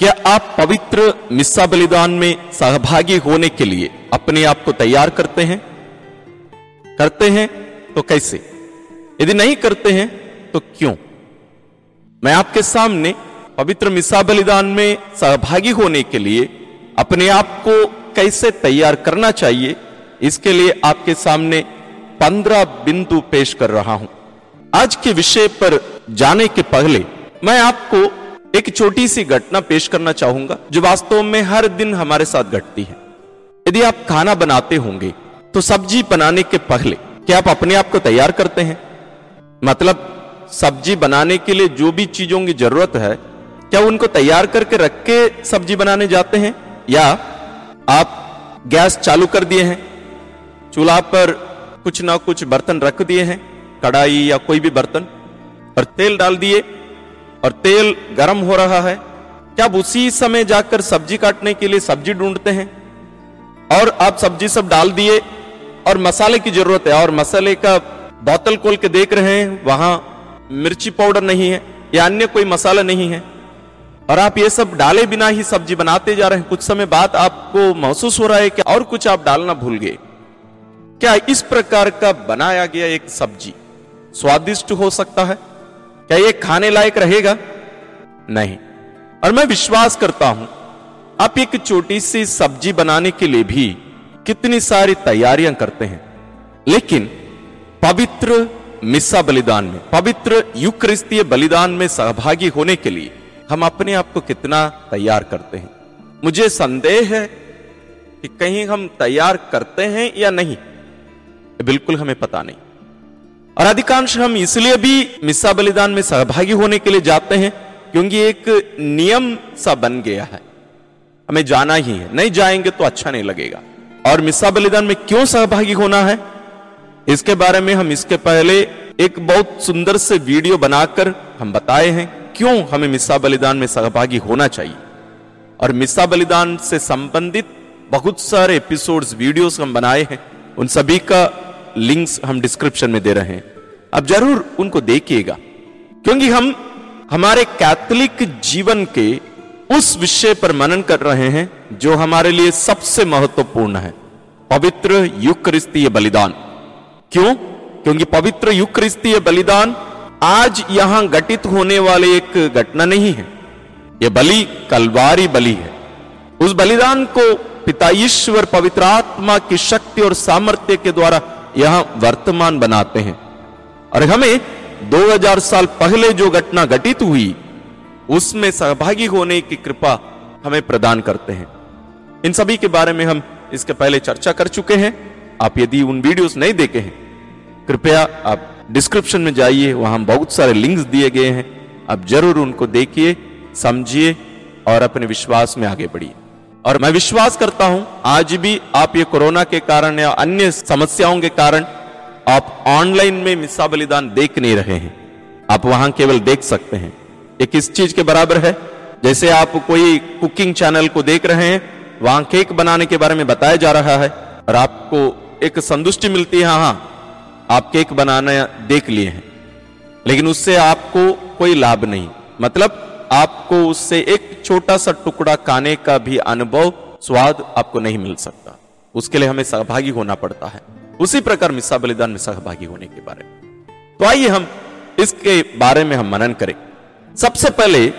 क्या आप पवित्र मिस्सा बलिदान में सहभागी होने के लिए अपने आप को तैयार करते हैं? करते हैं तो कैसे? यदि नहीं करते हैं तो क्यों? मैं आपके सामने पवित्र मिसा बलिदान में सहभागी होने के लिए अपने आप को कैसे तैयार करना चाहिए, इसके लिए आपके सामने पंद्रह बिंदु पेश कर रहा हूँ। आज के विषय पर जाने के पहले मैं आपको एक छोटी सी घटना पेश करना चाहूँगा, जो वास्तव में हर दिन हमारे साथ घटती है। यदि आप खाना बनाते होंगे तो सब्ज़ी बनाने के पहले क्या आप अपने आप को तैयार करते हैं? मतलब सब्ज़ी बनाने के लिए जो भी चीज़ों की ज़रूरत है, क्या उनको तैयार करके रख के सब्ज़ी बनाने जाते हैं? या आप गैस चालू कर दिए हैं, चूल्हा पर कुछ ना कुछ बर्तन रख दिए हैं, कढ़ाई या कोई भी बर्तन, और तेल डाल दिए और तेल गर्म हो रहा है। क्या आप उसी समय जाकर सब्ज़ी काटने के लिए सब्ज़ी ढूंढते हैं? और आप सब्ज़ी सब डाल दिए और मसाले की ज़रूरत है, और मसाले का बोतल खोल के देख रहे हैं, वहाँ मिर्ची पाउडर नहीं है या अन्य कोई मसाला नहीं है। और आप ये सब डाले बिना ही सब्ज़ी बनाते जा रहे हैं। कुछ समय बाद आपको महसूस हो रहा है कि और कुछ आप डालना भूल गए। क्या इस प्रकार का बनाया गया एक सब्ज़ी स्वादिष्ट हो सकता है? क्या ये खाने लायक रहेगा? नहीं। और मैं विश्वास करता हूँ, आप एक छोटी सी सब्ज़ी बनाने के लिए भी कितनी सारी तैयारियाँ करते हैं। लेकिन पवित्र मिस्सा बलिदान में, पवित्र युक्रिस्तीय बलिदान में सहभागी होने के लिए हम अपने आप को कितना तैयार करते हैं। मुझे संदेह है कि कहीं हम तैयार करते हैं या नहीं, बिल्कुल हमें पता नहीं। और अधिकांश हम इसलिए भी मिस्सा बलिदान में सहभागी होने के लिए जाते हैं, क्योंकि एक नियम सा बन गया है। हमें जाना ही है। नहीं जाएँगे तो अच्छा नहीं लगेगा। और मिस्सा बलिदान में क्यों सहभागी होना है? इसके बारे में हम इसके पहले एक बहुत सुंदर से वीडियो बनाकर हम बताए हैं, क्यों हमें मिस्सा बलिदान में सहभागी होना चाहिए। और मिस्सा बलिदान से संबंधित बहुत सारे एपिसोड्स वीडियोस हम बनाए हैं। उन सभी का लिंक्स हम डिस्क्रिप्शन में दे रहे हैं। अब ज़रूर उनको देखिएगा, क्योंकि हम हमारे कैथोलिक जीवन के उस विषय पर मनन कर रहे हैं जो हमारे लिए सबसे महत्वपूर्ण है। पवित्र युक्रिस्तीय बलिदान। क्यों? क्योंकि पवित्र युक्रिस्तीय बलिदान आज यहाँ घटित होने वाले एक घटना नहीं है। यह बलि, कलवारी बलि है। उस बलिदान को पिता ईश्वर पवित्र आत्मा की शक्ति और सामर्थ्य के द्वारा यहाँ वर्तमान बनाते हैं। और हमें 2000 साल पहले जो घटना घटित हुई, उसमें सहभागी होने की कृपा हमें प्रदान करते हैं। इन सभी के बारे में हम इसके पहले चर्चा कर चुके हैं। आप यदि उन वीडियोस नहीं देखे हैं, कृपया आप डिस्क्रिप्शन में जाइए, वहाँ बहुत सारे लिंक्स दिए गए हैं। आप ज़रूर उनको देखिए, समझिए और अपने विश्वास में आगे बढ़िए। और मैं विश्वास करता हूँ, आज भी आप ये कोरोना के कारण या अन्य समस्याओं के कारण आप ऑनलाइन में मिस्सा बलिदान देख नहीं रहे हैं। आप वहाँ केवल देख सकते हैं। ये किस चीज़ के बराबर है? जैसे आप कोई कुकिंग चैनल को देख रहे हैं, वहाँ केक बनाने के बारे में बताया जा रहा है और आपको एक संतुष्टि मिलती है हाँ आप केक बनाना देख लिए हैं। लेकिन उससे आपको कोई लाभ नहीं। मतलब आपको उससे एक छोटा सा टुकड़ा खाने का भी अनुभव, स्वाद आपको नहीं मिल सकता। उसके लिए हमें सहभागी होना पड़ता है। उसी प्रकार मिस्सा बलिदान में सहभागी होने के बारे में। तो आइए हम इसके बारे में हम मनन करें। सबसे पहले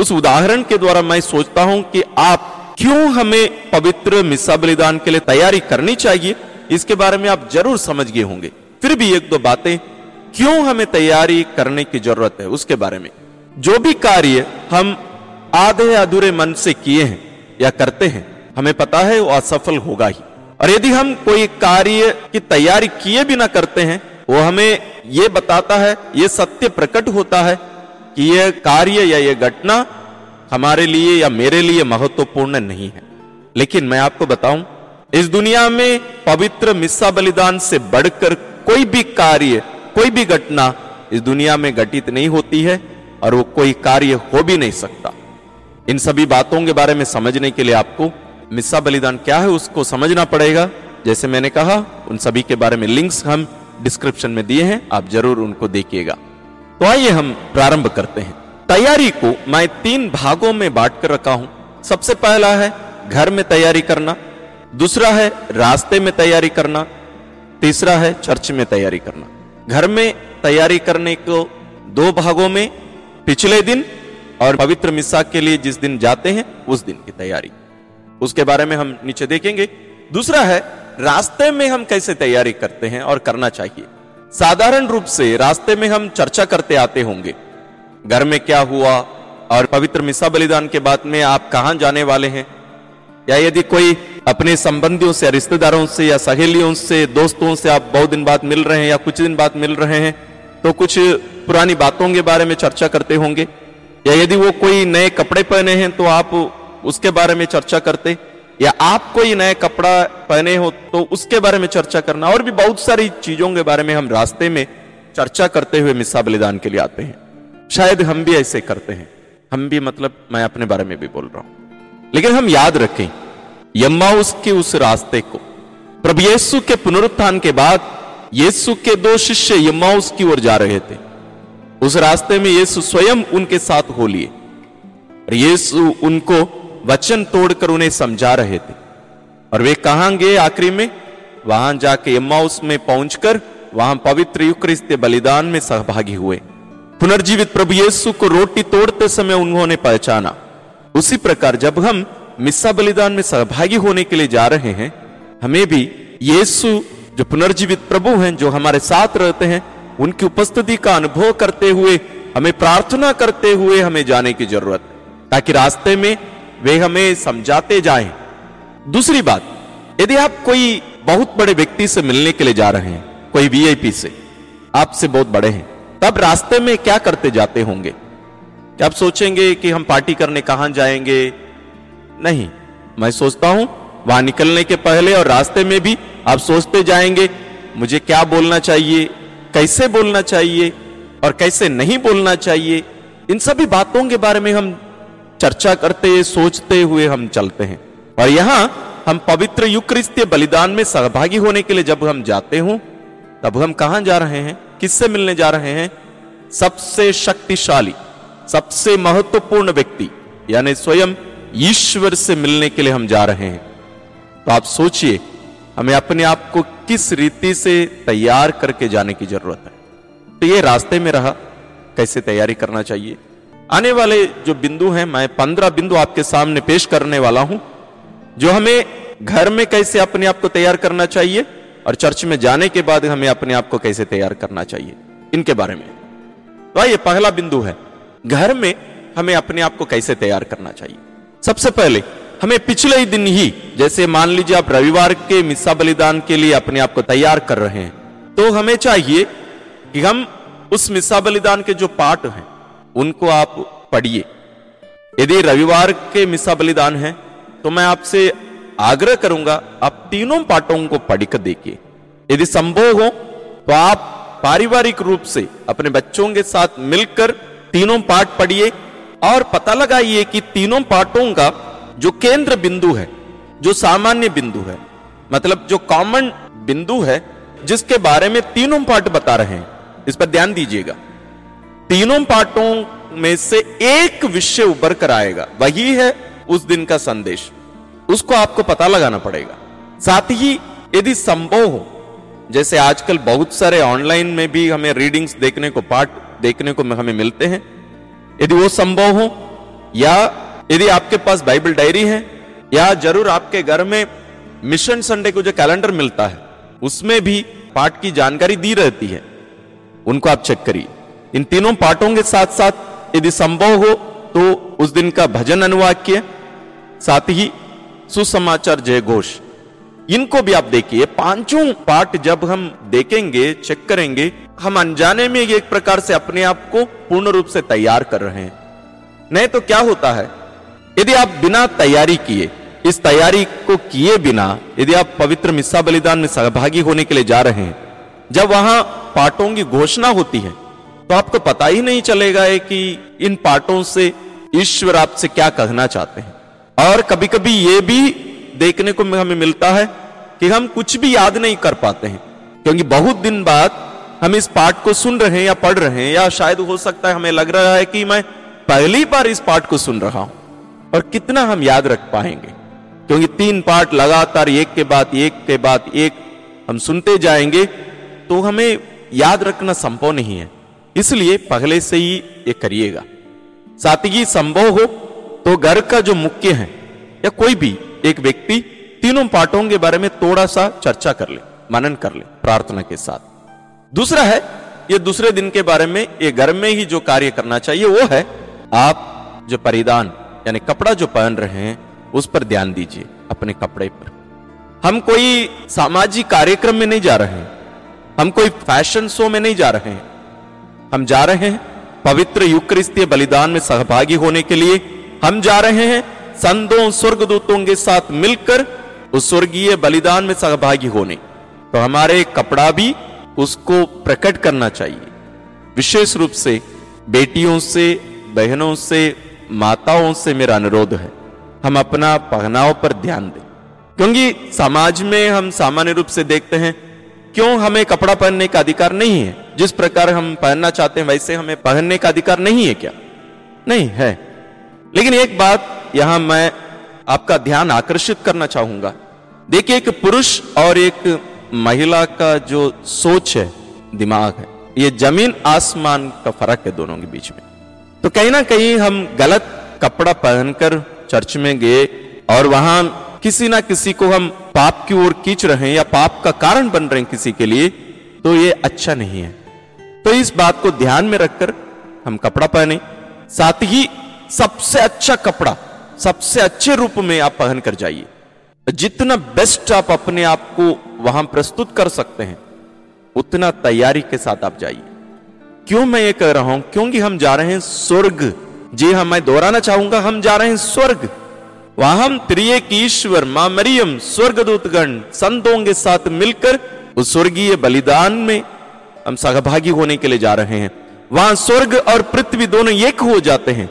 उस उदाहरण के द्वारा मैं सोचता हूँ कि आप क्यों हमें पवित्र मिस्सा बलिदान के लिए तैयारी करनी चाहिए, इसके बारे में आप ज़रूर समझ गए होंगे। फिर भी एक दो बातें। क्यों हमें तैयारी करने की ज़रूरत है, उसके बारे में। जो भी कार्य हम आधे अधूरे मन से किए हैं या करते हैं, हमें पता है वो असफल होगा ही। और यदि हम कोई कार्य की तैयारी किए भी ना करते हैं, वो हमें ये बताता है, ये सत्य प्रकट होता है कि यह कार्य या यह घटना हमारे लिए या मेरे लिए महत्वपूर्ण नहीं है। लेकिन मैं आपको बताऊँ, इस दुनिया में पवित्र मिस्सा बलिदान से बढ़कर कोई भी कार्य, कोई भी घटना इस दुनिया में घटित नहीं होती है। और वो कोई कार्य हो भी नहीं सकता। इन सभी बातों के बारे में समझने के लिए आपको मिस्सा बलिदान क्या है उसको समझना पड़ेगा। जैसे मैंने कहा, उन सभी के बारे में लिंक्स हम डिस्क्रिप्शन में दिए हैं, आप ज़रूर उनको देखिएगा। तो आइए हम प्रारंभ करते हैं। तैयारी को मैं तीन भागों में बांट कर रखा हूँ। सबसे पहला है घर में तैयारी करना, दूसरा है रास्ते में तैयारी करना, तीसरा है चर्च में तैयारी करना। घर में तैयारी करने को दो भागों में पिछले दिन और पवित्र मिसा के लिए जिस दिन जाते हैं, उस दिन की तैयारी। उसके बारे में हम नीचे देखेंगे। दूसरा है, रास्ते में हम कैसे तैयारी करते हैं और करना चाहिए। साधारण रूप से रास्ते में हम चर्चा करते आते होंगे। घर में क्या हुआ और पवित्र मिसा बलिदान के बाद में आप कहाँ जाने वाले हैं? या यदि कोई अपने संबंधियों से, रिश्तेदारों से या सहेलियों से, दोस्तों से आप बहुत दिन बाद मिल रहे हैं या कुछ दिन बाद मिल रहे हैं तो कुछ पुरानी बातों के बारे में चर्चा करते होंगे। या यदि वो कोई नए कपड़े पहने हैं तो आप उसके बारे में चर्चा करते। या आप कोई नया कपड़ा पहने हो तो उसके बारे में चर्चा करना। और भी बहुत सारी चीज़ों के बारे में हम रास्ते में चर्चा करते हुए मिसा बलिदान के लिए आते हैं। शायद हम भी ऐसे करते हैं। हम भी मतलब मैं अपने बारे में भी बोल रहा हूँ। लेकिन हम याद रखें, यम्माउस उसके उस रास्ते को, प्रभु यीशु के पुनरुत्थान के बाद यीशु के दो शिष्य यमाउस की ओर जा रहे थे। उस रास्ते में यीशु स्वयं उनके साथ हो लिए और यीशु उनको वचन तोड़कर उन्हें समझा रहे थे। और वे कहाँ गए आखिरी में? वहाँ जाके यम्माउस में पहुंचकर वहाँ पवित्र युक्रिस्त बलिदान में सहभागी हुए। पुनर्जीवित प्रभु यीशु को रोटी तोड़ते समय उन्होंने पहचाना। उसी प्रकार जब हम मिस्सा बलिदान में सहभागी होने के लिए जा रहे हैं, हमें भी यीशु जो पुनर्जीवित प्रभु हैं, जो हमारे साथ रहते हैं, उनकी उपस्थिति का अनुभव करते हुए, हमें प्रार्थना करते हुए हमें जाने की ज़रूरत ताकि रास्ते में वे हमें समझाते जाएँ। दूसरी बात, यदि आप कोई बहुत बड़े व्यक्ति से मिलने के लिए जा रहे हैं, कोई वीआईपी से, आपसे बहुत बड़े हैं, तब रास्ते में क्या करते जाते होंगे? क्या आप सोचेंगे कि हम पार्टी करने कहाँ जाएँगे? नहीं, मैं सोचता हूँ वहाँ निकलने के पहले और रास्ते में भी आप सोचते जाएँगे, मुझे क्या बोलना चाहिए, कैसे बोलना चाहिए और कैसे नहीं बोलना चाहिए, इन सभी बातों के बारे में हम चर्चा करते, सोचते हुए हम चलते हैं। और यहाँ हम पवित्र युक्रिस्तीय बलिदान में सहभागी होने के लिए जब हम जाते हो, तब हम कहाँ जा रहे हैं, किससे मिलने जा रहे हैं? सबसे शक्तिशाली, सबसे महत्वपूर्ण व्यक्ति, यानी स्वयं ईश्वर से मिलने के लिए हम जा रहे हैं। तो आप सोचिए, हमें अपने आप को किस रीति से तैयार करके जाने की ज़रूरत है। तो ये रास्ते में रहा, कैसे तैयारी करना चाहिए? आने वाले जो बिंदु हैं, मैं पंद्रह बिंदु आपके सामने पेश करने वाला हूँ, जो हमें घर में कैसे अपने आप को तैयार करना चाहिए और चर्च में जाने के बाद हमें अपने आप को कैसे तैयार करना चाहिए, इनके बारे में। तो ये पहला बिंदु है, घर में हमें अपने आप को कैसे तैयार करना चाहिए। सबसे पहले हमें पिछले ही दिन ही, जैसे मान लीजिए आप रविवार के मिस्सा बलिदान के लिए अपने आप को तैयार कर रहे हैं तो हमें चाहिए कि हम उस मिस्सा बलिदान के जो पाठ हैं, उनको आप पढ़िए। यदि रविवार के मिस्सा बलिदान है तो मैं आपसे आग्रह करूँगा, आप तीनों पाठों को पढ़कर देखिए। यदि संभव हो तो आप पारिवारिक रूप से अपने बच्चों के साथ मिलकर तीनों पाठ पढ़िए, और पता लगाइए कि तीनों पाठों का जो केंद्र बिंदु है, जो सामान्य बिंदु है मतलब जो कॉमन बिंदु है, जिसके बारे में तीनों पाठ बता रहे हैं, इस पर ध्यान दीजिएगा। तीनों पाठों में से एक विषय उभर कर आएगा, वही है उस दिन का संदेश। उसको आपको पता लगाना पड़ेगा। साथ ही यदि संभव हो, जैसे आजकल बहुत सारे ऑनलाइन में भी हमें रीडिंग्स देखने को, पाठ देखने को हमें मिलते हैं, यदि वो संभव हो, या यदि आपके पास बाइबल डायरी है, या ज़रूर आपके घर में मिशन संडे को जो कैलेंडर मिलता है, उसमें भी पाठ की जानकारी दी रहती है। उनको आप चेक करिए। इन तीनों पाठों के साथ साथ यदि संभव हो तो उस दिन का भजन अनुवाक्य, साथ ही सुसमाचार जय घोष इनको भी आप देखिए। पाँचों पाठ जब हम देखेंगे, चेक करेंगे, हम अनजाने में एक प्रकार से अपने आप को पूर्ण रूप से तैयार कर रहे हैं। नहीं तो क्या होता है? यदि आप बिना तैयारी किए, इस तैयारी को किए बिना, यदि आप पवित्र मिस्सा बलिदान में सहभागी होने के लिए जा रहे हैं, जब वहाँ पाठों की घोषणा होती है तो आपको पता ही नहीं चलेगा कि इन पाठों से ईश्वर आपसे क्या कहना चाहते हैं। और कभी कभी ये भी देखने को हमें मिलता है कि हम कुछ भी याद नहीं कर पाते हैं, क्योंकि बहुत दिन बाद हम इस पाठ को सुन रहे हैं या पढ़ रहे हैं, या शायद हो सकता है हमें लग रहा है कि मैं पहली बार इस पाठ को सुन रहा हूँ। और कितना हम याद रख पाएँगे। क्योंकि तीन पार्ट लगातार एक के बाद एक के बाद एक हम सुनते जाएँगे तो हमें याद रखना संभव नहीं है। इसलिए पहले से ही ये करिएगा। सादगी संभव हो तो घर का जो मुख्य है, या कोई भी एक व्यक्ति, तीनों पाठों के बारे में थोड़ा सा चर्चा कर ले, मनन कर ले प्रार्थना के साथ। दूसरा है, ये दूसरे दिन के बारे में, ये घर में ही जो कार्य करना चाहिए, वो है, आप जो परिधान यानी कपड़ा जो पहन रहे हैं, उस पर ध्यान दीजिए, अपने कपड़े पर। हम कोई सामाजिक कार्यक्रम में नहीं जा रहे हैं, हम कोई फ़ैशन शो में नहीं जा रहे हैं। हम जा रहे हैं पवित्र युक्रिस्तीय बलिदान में सहभागी होने के लिए। हम जा रहे हैं संतों, स्वर्गदूतों के साथ मिलकर उस स्वर्गीय बलिदान में सहभागी होने। तो हमारे कपड़ा भी उसको प्रकट करना चाहिए। विशेष रूप से बेटियों से, बहनों से माताओं से मेरा अनुरोध है, हम अपना पहनाव पर ध्यान दें। क्योंकि समाज में हम सामान्य रूप से देखते हैं, क्यों हमें कपड़ा पहनने का अधिकार नहीं है? जिस प्रकार हम पहनना चाहते हैं, वैसे हमें पहनने का अधिकार नहीं है क्या? नहीं है। लेकिन एक बात यहाँ मैं आपका ध्यान आकर्षित करना चाहूँगा। देखिए, एक पुरुष और एक महिला का जो सोच है, दिमाग है, ये ज़मीन आसमान का फ़र्क है दोनों के बीच में। तो कहीं ना कहीं हम गलत कपड़ा पहनकर चर्च में गए और वहाँ किसी ना किसी को हम पाप की ओर खींच रहे हैं या पाप का कारण बन रहे हैं किसी के लिए तो ये अच्छा नहीं है। तो इस बात को ध्यान में रखकर हम कपड़ा पहने। साथ ही सबसे अच्छा कपड़ा, सबसे अच्छे रूप में आप पहन कर जाइए। जितना बेस्ट आप अपने आप को वहाँ प्रस्तुत कर सकते हैं, उतना तैयारी के साथ आप जाइए। क्यों मैं ये कह रहा हूँ? क्योंकि हम जा रहे हैं स्वर्ग। जी हाँ मैं दोहराना चाहूँगा, हम जा रहे हैं स्वर्ग। वहाँ हम त्रिएक ईश्वर माँ मरियम, स्वर्गदूतगण, संतों के साथ मिलकर उस स्वर्गीय बलिदान में हम सहभागी होने के लिए जा रहे हैं। वहाँ स्वर्ग और पृथ्वी दोनों एक हो जाते हैं।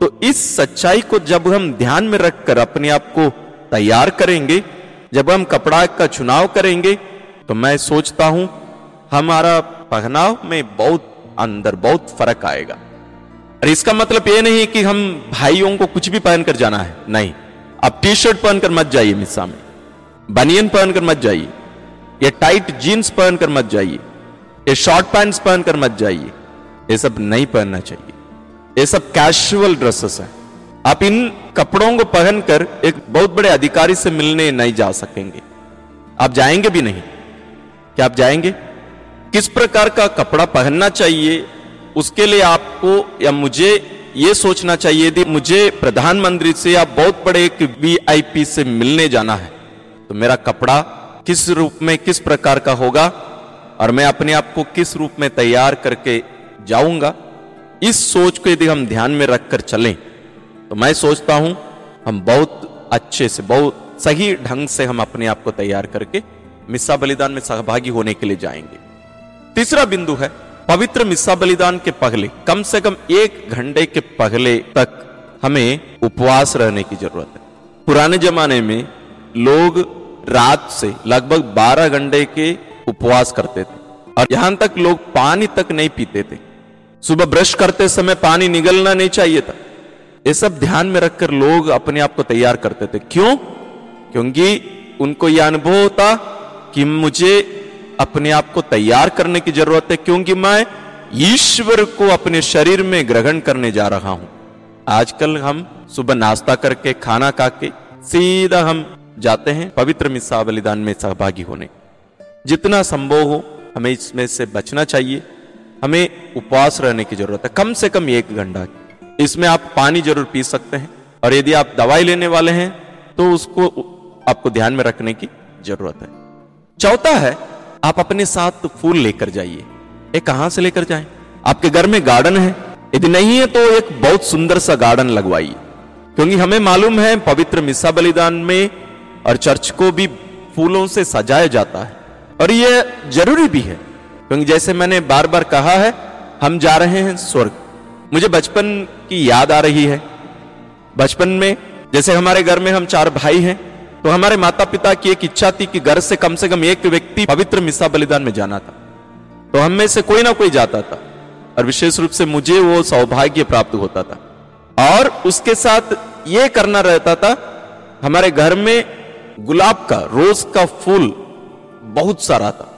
तो इस सच्चाई को जब हम ध्यान में रखकर अपने आप को तैयार करेंगे, जब हम कपड़ा का चुनाव करेंगे तो मैं सोचता हूँ, हमारा पहनाव में बहुत अंदर बहुत फ़र्क आएगा। और इसका मतलब यह नहीं कि हम भाइयों को कुछ भी पहनकर जाना है, नहीं। अब टी शर्ट पहनकर मत जाइए मिस्सा में। बनियन पहनकर मत जाइए। ये टाइट जीन्स पहनकर मत जाइए। ये शॉर्ट पैंट्स पहनकर मत जाइए। ये सब नहीं पहनना चाहिए। ये सब कैजुअल ड्रेसेस हैं। आप इन कपड़ों को पहनकर एक बहुत बड़े अधिकारी से मिलने नहीं जा सकेंगे। आप जाएँगे भी नहीं। क्या आप जाएँगे? किस प्रकार का कपड़ा पहनना चाहिए, उसके लिए आपको या मुझे ये सोचना चाहिए, यदि मुझे प्रधानमंत्री से या बहुत बड़े एक वीआईपी से मिलने जाना है तो मेरा कपड़ा किस रूप में, किस प्रकार का होगा और मैं अपने आप को किस रूप में तैयार करके जाऊँगा, इस सोच को यदि हम ध्यान में रखकर चलें तो मैं सोचता हूँ हम बहुत अच्छे से, बहुत सही ढंग से हम अपने आप को तैयार करके मिस्सा बलिदान में सहभागी होने के लिए जाएँगे। तीसरा बिंदु है, पवित्र मिस्सा बलिदान के पहले, कम से कम एक घंटे के पहले तक हमें उपवास रहने की ज़रूरत है। पुराने जमाने में लोग रात से लगभग 12 घंटे के उपवास करते थे और यहाँ तक लोग पानी तक नहीं पीते थे। सुबह ब्रश करते समय पानी निगलना नहीं चाहिए था। ये सब ध्यान में रखकर लोग अपने आप को तैयार करते थे। क्यों? क्योंकि उनको यह अनुभव होता कि मुझे अपने आप को तैयार करने की ज़रूरत है, क्योंकि मैं ईश्वर को अपने शरीर में ग्रहण करने जा रहा हूँ। आजकल हम सुबह नाश्ता करके, खाना खा के सीधा हम जाते हैं पवित्र मिस्सा बलिदान में सहभागी होने। जितना संभव हो, हमें इसमें से बचना चाहिए। हमें उपवास रहने की ज़रूरत है, कम से कम एक घंटा। इसमें आप पानी ज़रूर पी सकते हैं, और यदि आप दवाई लेने वाले हैं तो उसको आपको ध्यान में रखने की ज़रूरत है। चौथा है आप अपने साथ फूल लेकर जाइए। ये कहाँ से लेकर जाए? आपके घर में गार्डन है। यदि नहीं है तो एक बहुत सुंदर सा गार्डन लगवाइए। क्योंकि हमें मालूम है पवित्र मिसा बलिदान में और चर्च को भी फूलों से सजाया जाता है। और यह ज़रूरी भी है। क्योंकि जैसे मैंने बार बार कहा है, हम जा रहे हैं स्वर्ग। मुझे बचपन की याद आ रही है। बचपन में, जैसे हमारे घर में हम चार भाई हैं तो हमारे माता पिता की एक इच्छा थी कि घर से कम से कम एक व्यक्ति पवित्र मिसा बलिदान में जाना था। तो हम में से कोई ना कोई जाता था और विशेष रूप से मुझे वो सौभाग्य प्राप्त होता था। और उसके साथ ये करना रहता था, हमारे घर में गुलाब का, रोज का फूल बहुत सारा था।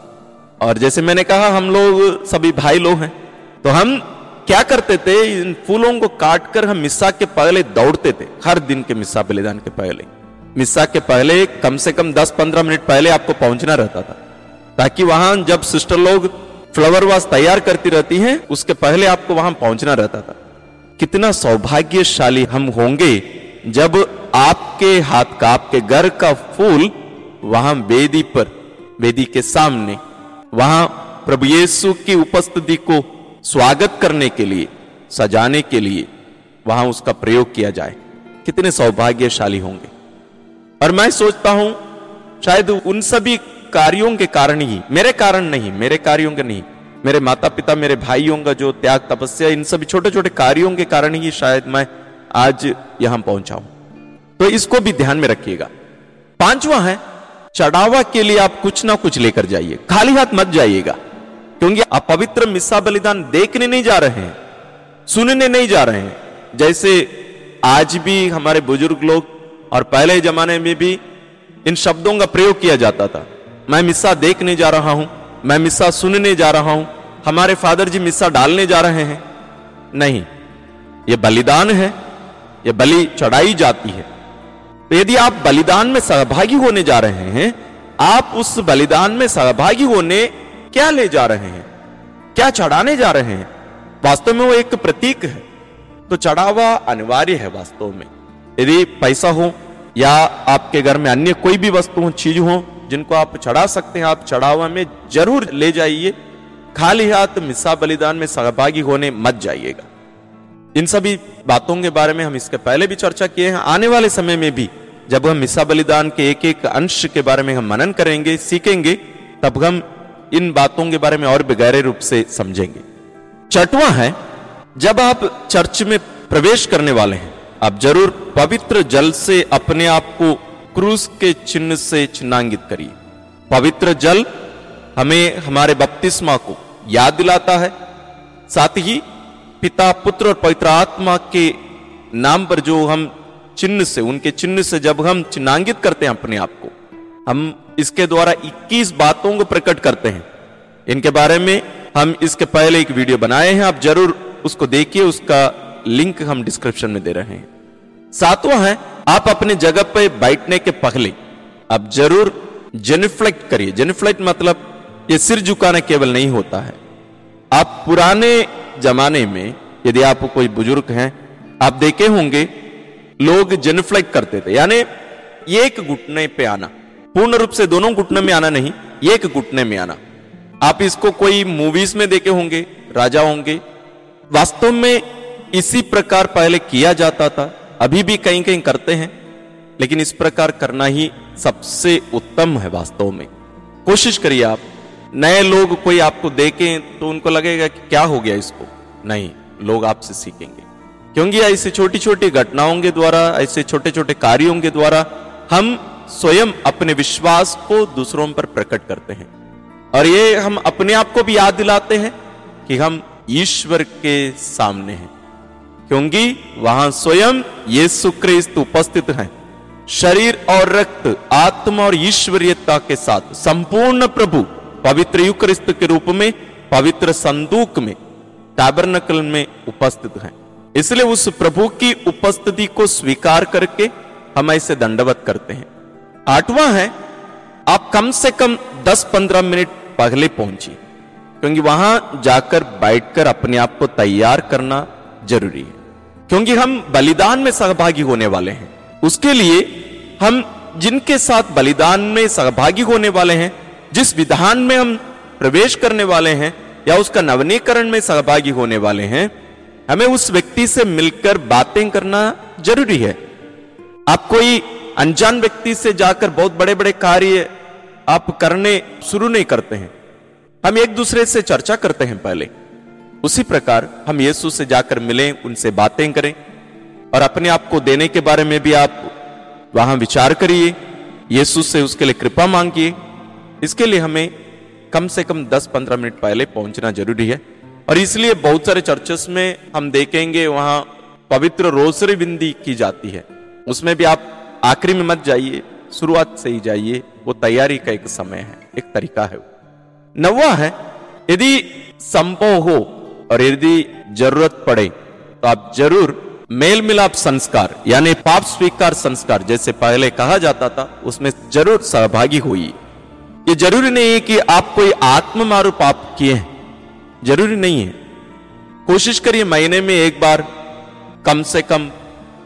और जैसे मैंने कहा, हम लोग सभी भाई लोग हैं। तो हम क्या करते थे, इन फूलों को काटकर हम मिसा के पहले दौड़ते थे, हर दिन के मिसा बलिदान के पहले। मिस्सा के पहले कम से कम 10-15 मिनट पहले आपको पहुँचना रहता था। ताकि वहाँ जब सिस्टर लोग फ्लावर वास तैयार करती रहती हैं, उसके पहले आपको वहाँ पहुँचना रहता था। कितना सौभाग्यशाली हम होंगे जब आपके हाथ का आपके घर का फूल वहाँ वेदी पर, वेदी के सामने, वहाँ प्रभु यीशु की उपस्थिति को स्वागत करने के लिए, सजाने के लिए वहाँ उसका प्रयोग किया जाए। कितने सौभाग्यशाली होंगे। और मैं सोचता हूँ, शायद उन सभी कार्यों के कारण ही, मेरे कारण नहीं, मेरे कार्यों के नहीं, मेरे माता पिता मेरे भाइयों का जो त्याग, तपस्या, इन सभी छोटे छोटे कार्यों के कारण ही शायद मैं आज यहाँ पहुँचा हूँ। तो इसको भी ध्यान में रखिएगा। पांचवा है, चढ़ावा के लिए आप कुछ ना कुछ लेकर जाइए, खाली हाथ मत जाइएगा, क्योंकि आप पवित्र मिस्सा बलिदान देखने नहीं जा रहे हैं, सुनने नहीं जा रहे हैं। जैसे आज भी हमारे बुज़ुर्ग लोग और पहले जमाने में भी इन शब्दों का प्रयोग किया जाता था। मैं मिस्सा देखने जा रहा हूँ, मैं मिस्सा सुनने जा रहा हूँ, हमारे फादर जी मिस्सा डालने जा रहे हैं। नहीं यह बलिदान है यह बलि चढ़ाई जाती है। तो यदि आप बलिदान में सहभागी होने जा रहे हैं, आप उस बलिदान में सहभागी होने क्या ले जा रहे हैं? क्या चढ़ाने जा रहे हैं? वास्तव में वो एक प्रतीक है। तो चढ़ावा अनिवार्य है वास्तव में। यदि पैसा हो या आपके घर में अन्य कोई भी वस्तु हो, चीज़ हो, जिनको आप चढ़ा सकते हैं, आप चढ़ावा में ज़रूर ले जाइए। खाली हाथ मिसा बलिदान में सहभागी होने मत जाइएगा। इन सभी बातों के बारे में हम इसके पहले भी चर्चा किए हैं। आने वाले समय में भी जब हम मिसा बलिदान के एक एक अंश के बारे में हम मनन करेंगे, सीखेंगे, तब हम इन बातों के बारे में और भी गहरे रूप से समझेंगे। चटवा है, जब आप चर्च में प्रवेश करने वाले हैं आप ज़रूर पवित्र जल से अपने आप को क्रूस के चिन्ह से चिन्हांकित करिए। पवित्र जल हमें हमारे बपतिस्मा को याद दिलाता है। साथ ही पिता, पुत्र और पवित्र आत्मा के नाम पर जो हम चिन्ह से, उनके चिन्ह से जब हम चिन्हांकित करते हैं अपने आप को, हम इसके द्वारा 21 बातों को प्रकट करते हैं। इनके बारे में हम इसके पहले एक वीडियो बनाए हैं, आप ज़रूर उसको देखिए, उसका लिंक हम डिस्क्रिप्शन में दे रहे हैं। सातवां है, आप अपने जगह पे बैठने के पहले आप ज़रूर जेनिफ्लेक्ट करिए। जेनिफ्लेक्ट मतलब ये सिर झुकाना केवल नहीं होता है। आप पुराने जमाने में, यदि आप कोई बुज़ुर्ग हैं, आप देखे होंगे, लोग जेनिफ्लेक्ट करते थे। यानी एक घुटने पे आना। पूर्ण रूप से दोनों घुटने में आना नहीं, एक घुटने में आना। आप इसको कोई मूवीज़ में देखे होंगे, राजा होंगे, वास्तव में इसी प्रकार पहले किया जाता था, अभी भी कहीं कहीं करते हैं, लेकिन इस प्रकार करना ही सबसे उत्तम है वास्तव में। कोशिश करिए आप, नए लोग कोई आपको देखें तो उनको लगेगा कि क्या हो गया इसको। नहीं, लोग आपसे सीखेंगे। क्योंकि ऐसे छोटी छोटी घटनाओं के द्वारा, ऐसे छोटे छोटे कार्यों के द्वारा हम स्वयं अपने विश्वास को दूसरों पर प्रकट करते हैं। और ये हम अपने आप को भी याद दिलाते हैं कि हम ईश्वर के सामने हैं। क्योंकि वहाँ स्वयं यीशु क्रिस्त उपस्थित हैं। शरीर और रक्त, आत्मा और ईश्वरीयता के साथ, संपूर्ण प्रभु, पवित्र युक्रिस्त के रूप में, पवित्र संदूक में, टैबरनकल में उपस्थित हैं। इसलिए उस प्रभु की उपस्थिति को स्वीकार करके हम ऐसे दंडवत करते हैं। आठवां है, आप कम से कम 10-15 मिनट पहले पहुंचिए, क्योंकि वहाँ जाकर बैठकर अपने आप को तैयार करना ज़रूरी है। क्योंकि हम बलिदान में सहभागी होने वाले हैं। उसके लिए हम जिनके साथ बलिदान में सहभागी होने वाले हैं, जिस विधान में हम प्रवेश करने वाले हैं या उसका नवनीकरण में सहभागी होने वाले हैं, हमें उस व्यक्ति से मिलकर बातें करना ज़रूरी है। आप कोई अनजान व्यक्ति से जाकर बहुत बड़े बड़े कार्य आप करने, शुरू नहीं करते हैं। हम एक दूसरे से चर्चा करते हैं पहले। उसी प्रकार हम यीशु से जाकर मिलें, उनसे बातें करें और अपने आप को देने के बारे में भी आप वहाँ विचार करिए। यीशु से उसके लिए कृपा मांगिए। इसके लिए हमें कम से कम 10-15 मिनट पहले पहुँचना ज़रूरी है और इसलिए बहुत सारे चर्चेस में हम देखेंगे वहाँ पवित्र रोसरी बिंदी की जाती है। उसमें भी आप आखिरी में मत जाइए, शुरुआत से ही जाइए। वो तैयारी का एक समय है, एक तरीका है नवा है, यदि संभव हो और यदि ज़रूरत पड़े तो आप ज़रूर मेल मिलाप संस्कार, यानी पाप स्वीकार संस्कार, जैसे पहले कहा जाता था, उसमें ज़रूर सहभागी हुई। ये ज़रूरी नहीं है कि आप कोई आत्म मारू पाप किए हैं। ज़रूरी नहीं है। कोशिश करिए महीने में एक बार कम से कम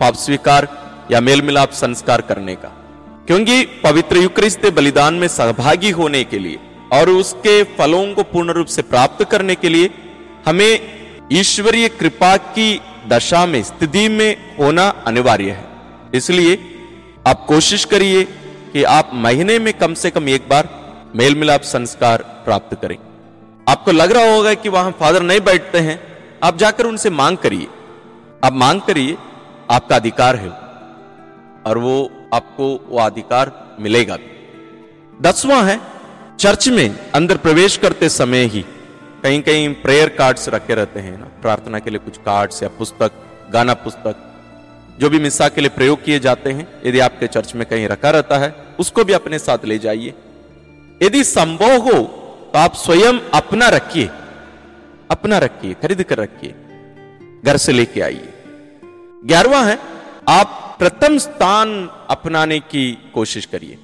पाप स्वीकार या मेल मिलाप संस्कार करने का। क्योंकि पवित्र युक्रिस्त बलिदान में सहभागी होने के लिए और उसके फलों को पूर्ण रूप से प्राप्त करने के लिए हमें ईश्वरीय कृपा की दशा में, स्थिति में होना अनिवार्य है। इसलिए आप कोशिश करिए कि आप महीने में कम से कम एक बार मेल मिलाप संस्कार प्राप्त करें। आपको लग रहा होगा कि वहाँ फादर नहीं बैठते हैं। आप जाकर उनसे मांग करिए। आप मांग करिए, आपका अधिकार है। और वो आपको वो अधिकार मिलेगा दसवां है, चर्च में अंदर प्रवेश करते समय ही कहीं कहीं प्रेयर कार्ड्स रखे रहते हैं ना। प्रार्थना के लिए कुछ कार्ड्स या पुस्तक, गाना पुस्तक, जो भी मिसा के लिए प्रयोग किए जाते हैं, यदि आपके चर्च में कहीं रखा रहता है, उसको भी अपने साथ ले जाइए। यदि संभव हो तो आप स्वयं अपना रखिए अपना रखिए, खरीद कर रखिए, घर से लेके आइए। ग्यारहवा है, आप प्रथम स्थान अपनाने की कोशिश करिए।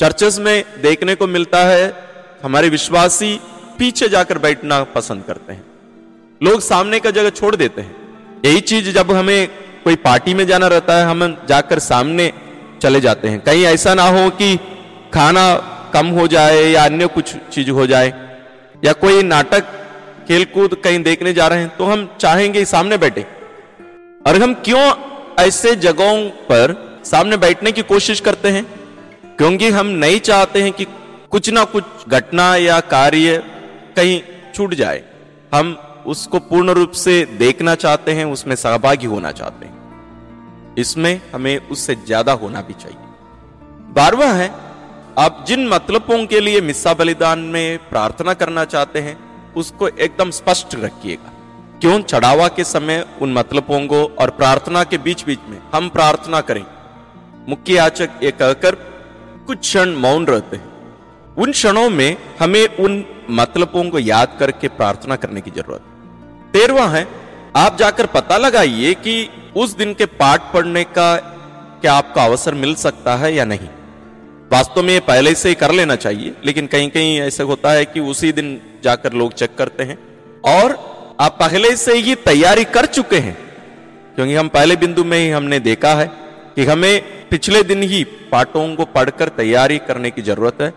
चर्चेस में देखने को मिलता है, हमारे विश्वासी पीछे जाकर बैठना पसंद करते हैं। लोग सामने का जगह छोड़ देते हैं। यही चीज़ जब हमें कोई पार्टी में जाना रहता है, हम जाकर सामने चले जाते हैं। कहीं ऐसा ना हो कि खाना कम हो जाए या अन्य कुछ चीज़ हो जाए, या कोई नाटक, खेलकूद कहीं देखने जा रहे हैं तो हम चाहेंगे सामने बैठे। और हम क्यों ऐसे जगहों पर सामने बैठने की कोशिश करते हैं? क्योंकि हम नहीं चाहते हैं कि कुछ ना कुछ घटना या कार्य कहीं छूट जाए, हम उसको पूर्ण रूप से देखना चाहते हैं, उसमें सहभागी होना चाहते हैं। इसमें हमें उससे ज़्यादा होना भी चाहिए। बारवा है, आप जिन मतलबों के लिए मिस्सा बलिदान में प्रार्थना करना चाहते हैं, उसको एकदम स्पष्ट रखिएगा। क्यों? चढ़ावा के समय उन मतलबों को और प्रार्थना के बीच बीच में हम प्रार्थना करें। मुख्य याचक ये कहकर कुछ क्षण मौन रहते हैं। उन क्षणों में हमें उन मतलबों को याद करके प्रार्थना करने की ज़रूरत। तेरवा है, आप जाकर पता लगाइए कि उस दिन के पाठ पढ़ने का क्या आपको अवसर मिल सकता है या नहीं। वास्तव में ये पहले से ही कर लेना चाहिए, लेकिन कहीं कहीं ऐसा होता है कि उसी दिन जाकर लोग चेक करते हैं। और आप पहले से ही तैयारी कर चुके हैं, क्योंकि हम पहले बिंदु में ही हमने देखा है कि हमें पिछले दिन ही पाठों को पढ़कर तैयारी करने की ज़रूरत है।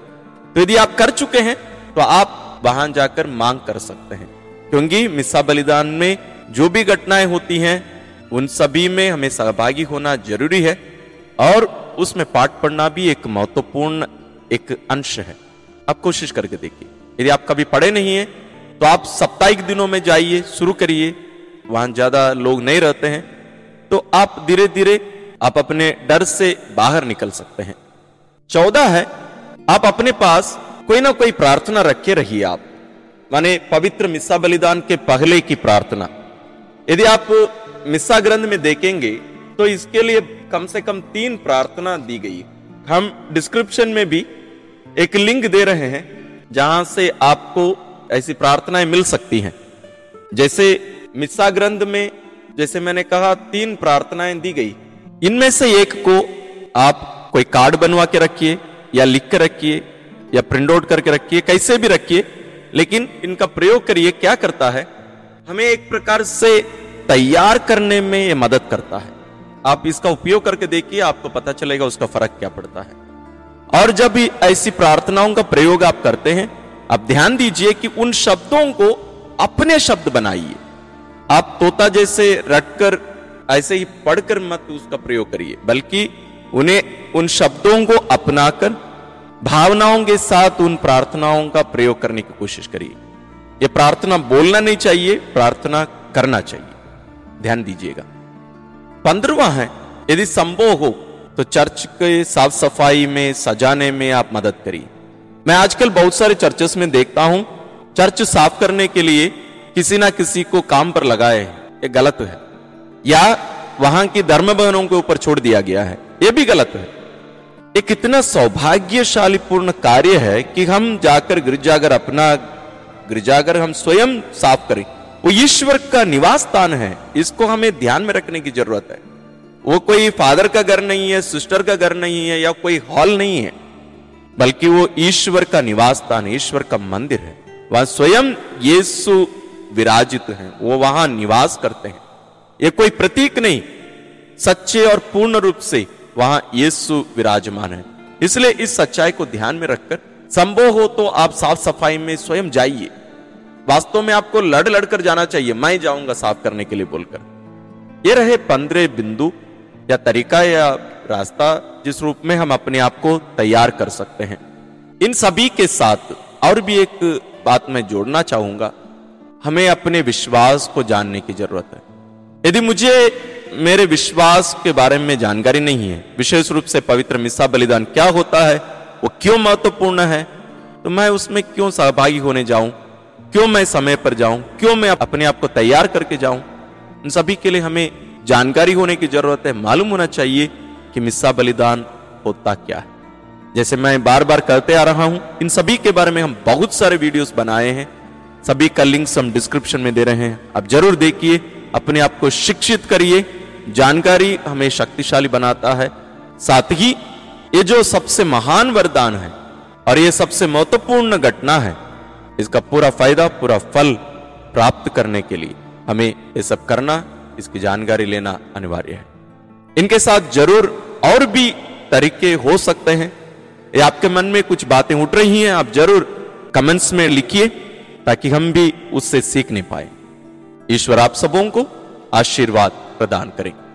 तो यदि आप कर चुके हैं तो आप वहाँ जाकर मांग कर सकते हैं। क्योंकि मिसा बलिदान में जो भी घटनाएँ होती हैं, उन सभी में हमें सहभागी होना ज़रूरी है और उसमें पाठ पढ़ना भी एक महत्वपूर्ण एक अंश है। आप कोशिश करके देखिए। यदि आप कभी पढ़े नहीं है तो आप साप्ताहिक दिनों में जाइए, शुरू करिए। वहाँ ज़्यादा लोग नहीं रहते हैं तो आप धीरे धीरे आप अपने डर से बाहर निकल सकते हैं। चौदह है, आप अपने पास कोई ना कोई प्रार्थना रखे रहिए आप। माने पवित्र मिस्सा बलिदान के पहले की प्रार्थना। यदि आप मिस्सा ग्रंथ में देखेंगे तो इसके लिए कम से कम तीन प्रार्थना दी गई। हम डिस्क्रिप्शन में भी एक लिंक दे रहे हैं, जहाँ से आपको ऐसी प्रार्थनाएँ मिल सकती हैं। जैसे मिस्सा ग्रंथ में, जैसे मैंने कहा, तीन प्रार्थनाएँ दी गई। इनमें से एक को आप कोई कार्ड बनवा के रखिए या लिख कर रखिए। या प्रिंट आउट करके रखिए, कैसे भी रखिए, लेकिन इनका प्रयोग करिए, क्या करता है? हमें एक प्रकार से तैयार करने में यह मदद करता है। आप इसका उपयोग करके देखिए, आपको पता चलेगा उसका फ़र्क क्या पड़ता है। और जब ऐसी प्रार्थनाओं का प्रयोग आप करते हैं, आप ध्यान दीजिए कि उन शब्दों को अपने शब्द बनाइए। आप तोता जैसे रटकर, ऐसे ही पढ़कर मत उसका प्रयोग करिए, बल्कि उन्हें उन शब्दों को अपनाकर भावनाओं के साथ उन प्रार्थनाओं का प्रयोग करने की कोशिश करिए। यह प्रार्थना बोलना नहीं चाहिए, प्रार्थना करना चाहिए। ध्यान दीजिएगा। पंद्रवा है, यदि संभव हो तो चर्च के साफ़ सफ़ाई में, सजाने में आप मदद करिए। मैं आजकल बहुत सारे चर्चेस में देखता हूँ, चर्च साफ़ करने के लिए किसी ना किसी को काम पर लगाए ये गलत है। या वहाँ की धर्म बहनों के ऊपर छोड़ दिया गया है। यह भी गलत है। एक कितना सौभाग्यशाली पूर्ण कार्य है कि हम जाकर गिरजागर अपना, गिरजागर हम स्वयं साफ़ करें। वो ईश्वर का निवास स्थान है, इसको हमें ध्यान में रखने की ज़रूरत है। वो कोई फादर का घर नहीं है, सिस्टर का घर नहीं है, या कोई हॉल नहीं है, बल्कि वो ईश्वर का निवास स्थान ईश्वर का मंदिर है। वहाँ स्वयं यीशु विराजित हैं, वो वहाँ निवास करते हैं। ये कोई प्रतीक नहीं, सच्चे और पूर्ण रूप से वहाँ यीशु विराजमान है। इसलिए इस सच्चाई को ध्यान में रखकर, संभव हो तो आप साफ़ सफ़ाई में स्वयं जाइए। वास्तव में आपको लड़ लड़कर जाना चाहिए, मैं जाऊँगा साफ़ करने के लिए बोलकर। ये रहे पंद्रह बिंदु या तरीका या रास्ता जिस रूप में हम अपने आप को तैयार कर सकते हैं। इन सभी के साथ और भी एक बात मैं जोड़ना चाहूँगा। हमें अपने विश्वास को जानने की ज़रूरत है। यदि मुझे मेरे विश्वास के बारे में जानकारी नहीं है। विशेष रूप से पवित्र मिस्सा बलिदान क्या होता है, वो क्यों महत्वपूर्ण है? तो मैं उसमें क्यों सहभागी होने जाऊँ? क्यों मैं समय पर जाऊँ? क्यों मैं अपने आप को तैयार करके जाऊँ? इन सभी के लिए हमें जानकारी होने की ज़रूरत है। मालूम होना चाहिए कि मिस्सा बलिदान होता क्या है। जैसे मैं बार बार करते आ रहा हूँ, इन सभी के बारे में हम बहुत सारे वीडियोस बनाए हैं। सभी का लिंक्स हम डिस्क्रिप्शन में दे रहे हैं। आप ज़रूर देखिए, अपने आप को शिक्षित करिए। जानकारी हमें शक्तिशाली बनाता है। साथ ही, ये जो सबसे महान वरदान है और ये सबसे महत्वपूर्ण घटना है, इसका पूरा फ़ायदा, पूरा फल प्राप्त करने के लिए हमें ये सब करना, इसकी जानकारी लेना अनिवार्य है। इनके साथ ज़रूर और भी तरीके हो सकते हैं। ये आपके मन में कुछ बातें उठ रही हैं, आप ज़रूर कमेंट्स में लिखिए, ताकि हम भी उससे सीख नहीं पाए। ईश्वर आप सबों को आशीर्वाद प्रदान करें।